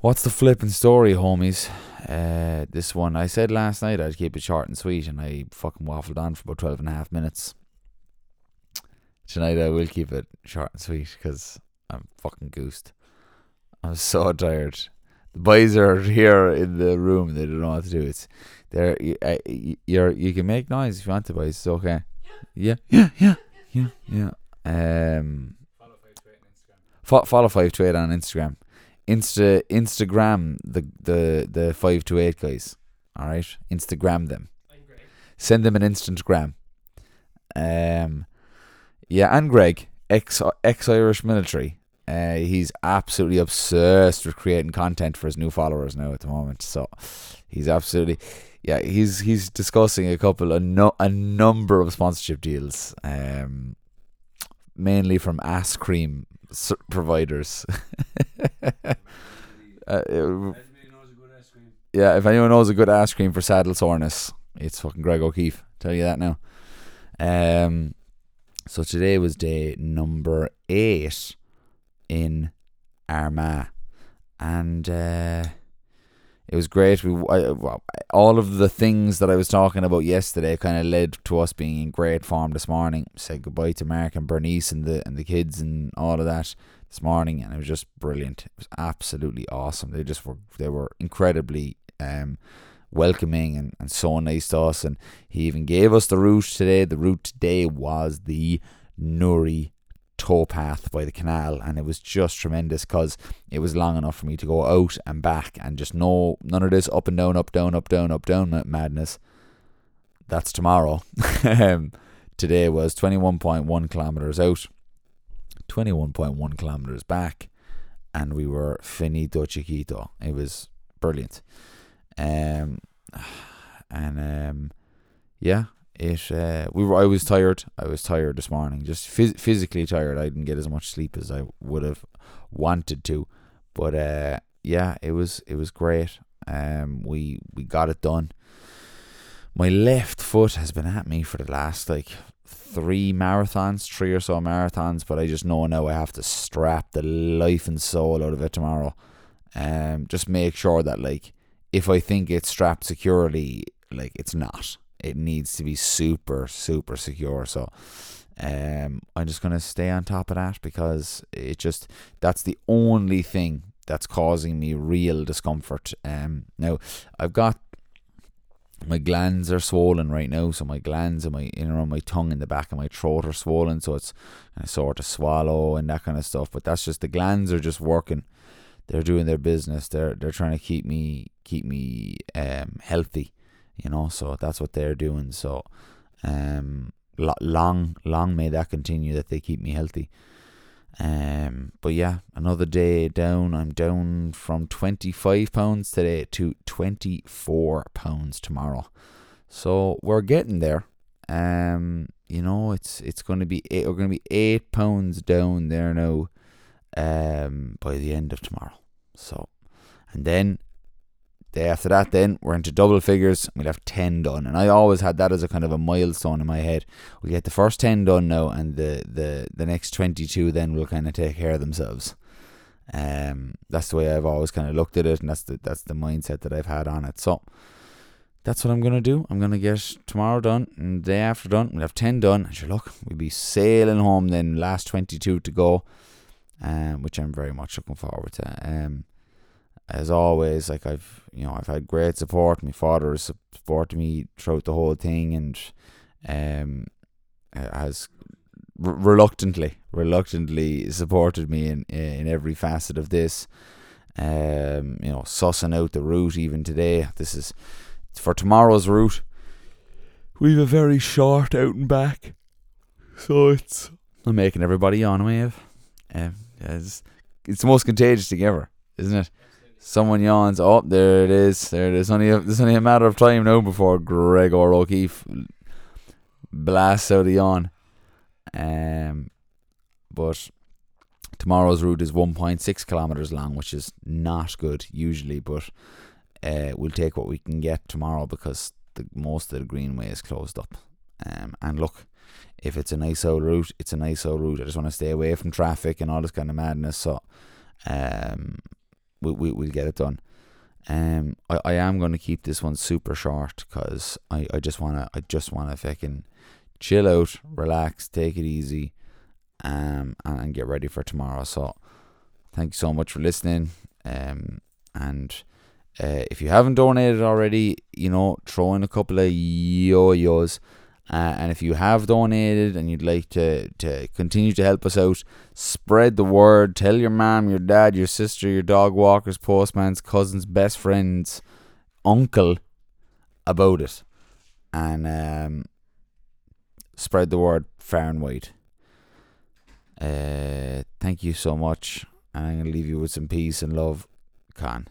What's the flipping story, homies? Uh, this one, I said last night I'd keep it short and sweet, and I fucking waffled on for about 12 and a half minutes. Tonight I will keep it short and sweet because I'm fucking goosed. I'm so tired. The boys are here in the room. They don't know what to do. It's there. You, uh, you're you can make noise if you want to, boys. It's okay. Yeah, yeah, yeah, yeah, yeah. Um, fo- follow five to eight on Instagram. Insta Instagram the the the five to eight guys. All right, Instagram them. Send them an Instagram. Um, yeah, and Greg, ex ex Irish military. Uh, he's absolutely obsessed with creating content for his new followers now at the moment. So he's absolutely, yeah, he's he's discussing a couple a no, a number of sponsorship deals, um, mainly from ass cream providers. uh, it- yeah, if anyone knows a good ice cream for saddle soreness, it's fucking Greg O'Keefe. Tell you that now. Um, so today was day number eight in Armagh, and uh, it was great. We I, all of the things that I was talking about yesterday kind of led to us being in great form this morning. Said goodbye to Mark and Bernice and the and the kids and all of that this morning, and it was just brilliant. It was absolutely awesome. They just were they were incredibly um, welcoming and, and so nice to us. And he even gave us the route today. The route today was the Newry towpath by the canal, and it was just tremendous because it was long enough for me to go out and back and just no none of this up and down, up down, up down, up down madness. That's tomorrow. um, today was twenty one point one kilometers out, twenty one point one kilometers back, and we were finito chiquito. It was brilliant. Um, and um, yeah, it. Uh, we were. I was tired. I was tired this morning. Just phys- physically tired. I didn't get as much sleep as I would have wanted to. But uh, yeah, it was. It was great. Um, we we got it done. My left foot has been at me for the last like three marathons, three or so marathons, but I just know now I have to strap the life and soul out of it tomorrow. Um, just make sure that like if I think it's strapped securely, like it's not. It needs to be super, super secure. So um, I'm just gonna stay on top of that because it just that's the only thing that's causing me real discomfort. Um, now I've got my glands are swollen right now, so my glands and my in around my tongue and the back of my throat are swollen, so it's kind of sore to swallow and that kind of stuff. But that's just the glands are just working. They're doing their business. They're they're trying to keep me keep me um healthy, you know. So that's what they're doing. So um long long may that continue that they keep me healthy. Um, but yeah, another day down. I'm down from 25 pounds today to 24 pounds tomorrow. So we're getting there. Um, you know, it's it's going to be eight, we're going to be eight pounds down there now. Um, by the end of tomorrow. So, and then day after that, then we're into double figures. We'll have ten done, and I always had that as a kind of a milestone in my head. We get the first ten done now, and the the the next twenty two then will kind of take care of themselves. Um, that's the way I've always kind of looked at it, and that's the that's the mindset that I've had on it. So that's what I'm gonna do. I'm gonna get tomorrow done, and the day after done. We'll have ten done. And sure, look, we'll be sailing home then. Last twenty two to go, um, which I'm very much looking forward to. Um, as always, like I've you know I've had great support. My father has supported me throughout the whole thing, and um, has r- reluctantly, reluctantly supported me in in every facet of this. Um, you know, sussing out the route even today. This is for tomorrow's route. We've a very short out and back, so it's I'm making everybody on wave. Um, it's, it's the most contagious thing ever, isn't it? Someone yawns. Oh, there it is. There it is. Only a, only a matter of time now before Gregor O'Keefe blasts out a yawn. Um, but tomorrow's route is 1.6 kilometers long, which is not good usually. But uh, we'll take what we can get tomorrow because the most of the greenway is closed up. Um, and look, if it's a nice old route, it's a nice old route. I just want to stay away from traffic and all this kind of madness. So, um, we, we we'll get it done. Um, I, I am going to keep this one super short because I, I just wanna I just wanna fucking chill out, relax, take it easy, um, and, and get ready for tomorrow. So, thank you so much for listening. Um, and uh, if you haven't donated already, you know, throw in a couple of yo-yos. Uh, and if you have donated and you'd like to, to continue to help us out, spread the word. Tell your mom, your dad, your sister, your dog walkers, postmans, cousins, best friends, uncle about it. And um, spread the word far and wide. Uh, thank you so much. And I'm going to leave you with some peace and love. Khan.